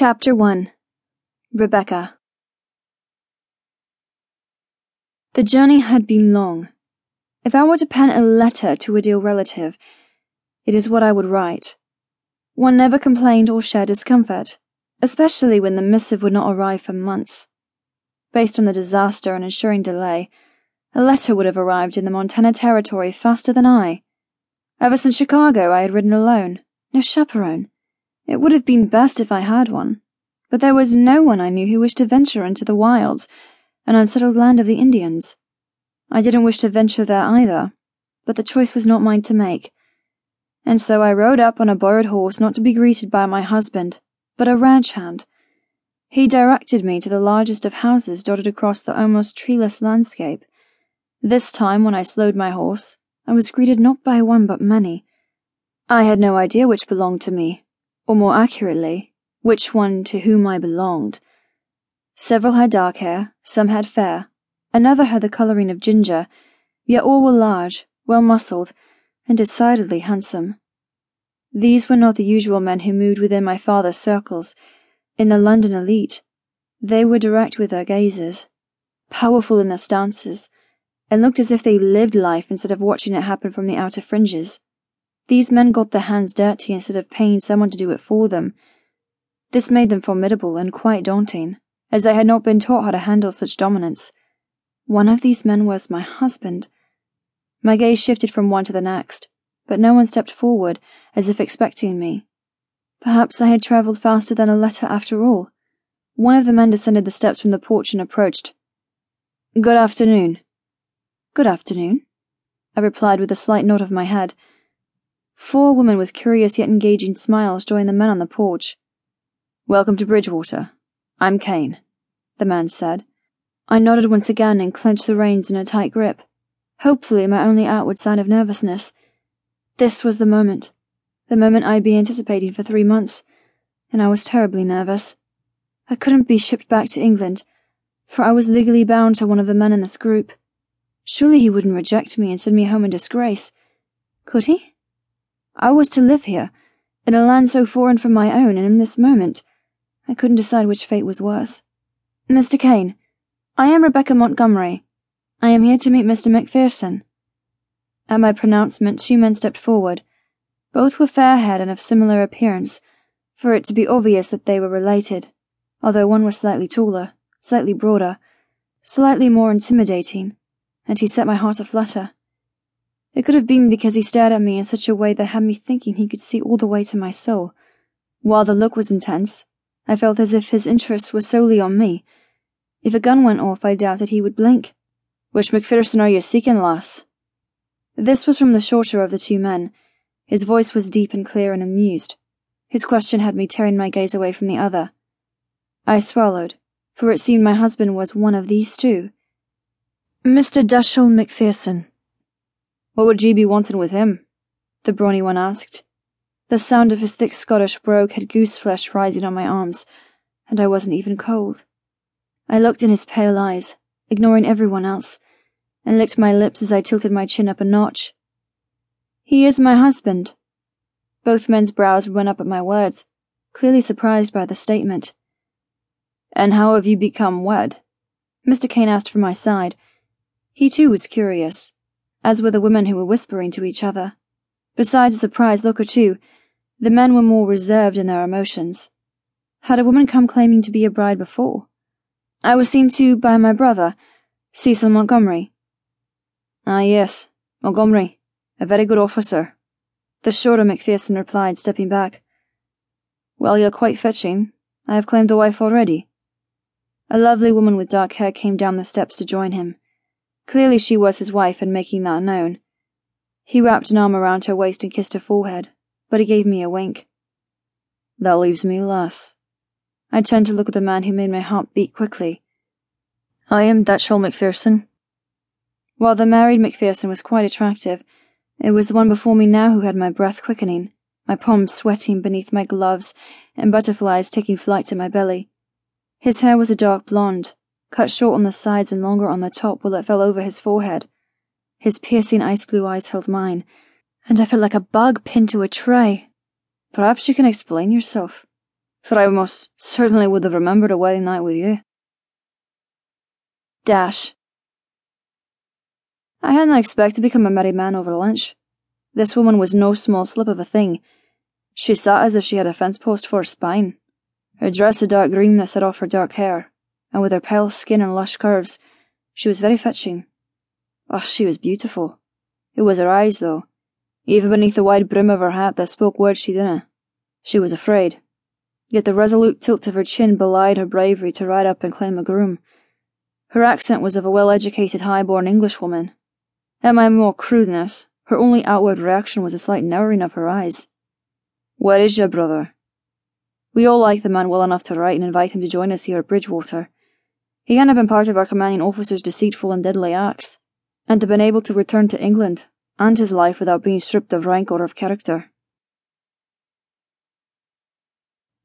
Chapter 1 Rebecca The journey had been long. If I were to pen a letter to a dear relative, it is what I would write. One never complained or shared discomfort, especially when the missive would not arrive for months. Based on the disaster and ensuing delay, a letter would have arrived in the Montana Territory faster than I. Ever since Chicago, I had ridden alone, no chaperone. It would have been best if I had one, but there was no one I knew who wished to venture into the wilds, an unsettled land of the Indians. I didn't wish to venture there either, but the choice was not mine to make. And so I rode up on a borrowed horse not to be greeted by my husband, but a ranch hand. He directed me to the largest of houses dotted across the almost treeless landscape. This time, when I slowed my horse, I was greeted not by one but many. I had no idea which belonged to me, or more accurately, which one to whom I belonged. Several had dark hair, some had fair, another had the colouring of ginger, yet all were large, well muscled, and decidedly handsome. These were not the usual men who moved within my father's circles, in the London elite. They were direct with their gazes, powerful in their stances, and looked as if they lived life instead of watching it happen from the outer fringes. These men got their hands dirty instead of paying someone to do it for them. This made them formidable and quite daunting, as I had not been taught how to handle such dominance. One of these men was my husband. My gaze shifted from one to the next, but no one stepped forward, as if expecting me. Perhaps I had travelled faster than a letter after all. One of the men descended the steps from the porch and approached. Good afternoon, Good afternoon, I replied with a slight nod of my head. Four women with curious yet engaging smiles joined the men on the porch. Welcome to Bridgewater. I'm Kane, the man said. I nodded once again and clenched the reins in a tight grip, hopefully my only outward sign of nervousness. This was the moment, the moment I'd been anticipating for three months, and I was terribly nervous. I couldn't be shipped back to England, for I was legally bound to one of the men in this group. Surely he wouldn't reject me and send me home in disgrace. Could he? I was to live here, in a land so foreign from my own, and in this moment, I couldn't decide which fate was worse. Mr. Kane, I am Rebecca Montgomery. I am here to meet Mr. McPherson. At my pronouncement, two men stepped forward. Both were fair haired and of similar appearance, for it to be obvious that they were related, although one was slightly taller, slightly broader, slightly more intimidating and he set my heart aflutter. It could have been because he stared at me in such a way that had me thinking he could see all the way to my soul. While the look was intense, I felt as if his interest was solely on me. If a gun went off, I doubted he would blink. Which McPherson are you seeking, lass? This was from the shorter of the two men. His voice was deep and clear and amused. His question had me tearing my gaze away from the other. I swallowed, for it seemed my husband was one of these two. Mr. Dashiell McPherson. What would ye be wanting with him? The brawny one asked. The sound of his thick Scottish brogue had goose flesh rising on my arms, and I wasn't even cold. I looked in his pale eyes, ignoring everyone else, and licked my lips as I tilted my chin up a notch. He is my husband. Both men's brows went up at my words, clearly surprised by the statement. And how have you become wed? Mr. Kane asked from my side, he too was curious, as were the women who were whispering to each other. Besides a surprised look or two, the men were more reserved in their emotions. Had a woman come claiming to be a bride before? I was seen to by my brother, Cecil Montgomery. Ah, yes, Montgomery, a very good officer. The shorter McPherson replied, stepping back. Well, you're quite fetching. I have claimed a wife already. A lovely woman with dark hair came down the steps to join him. Clearly she was his wife and making that known. He wrapped an arm around her waist and kissed her forehead, but he gave me a wink. That leaves me less. I turned to look at the man who made my heart beat quickly. I am Dashiell McPherson. While the married McPherson was quite attractive, it was the one before me now who had my breath quickening, my palms sweating beneath my gloves, and butterflies taking flight in my belly. His hair was a dark blonde, cut short on the sides and longer on the top while it fell over his forehead. His piercing ice blue eyes held mine, and I felt like a bug pinned to a tray. Perhaps you can explain yourself. for I most certainly would have remembered a wedding night with you. Dash. I hadn't expected to become a married man over lunch. This woman was no small slip of a thing. She sat as if she had a fence post for a spine. Her dress a dark green that set off her dark hair, and with her pale skin and lush curves, she was very fetching. Ah, oh, she was beautiful. It was her eyes, though. Even beneath the wide brim of her hat that spoke words she didn't. She was afraid. Yet the resolute tilt of her chin belied her bravery to ride up and claim a groom. Her accent was of a well-educated, high-born Englishwoman. At my more crudeness, her only outward reaction was a slight narrowing of her eyes. Where is your brother? We all liked the man well enough to write and invite him to join us here at Bridgewater. He hadn't been part of our commanding officer's deceitful and deadly acts, and had been able to return to England and his life without being stripped of rank or of character.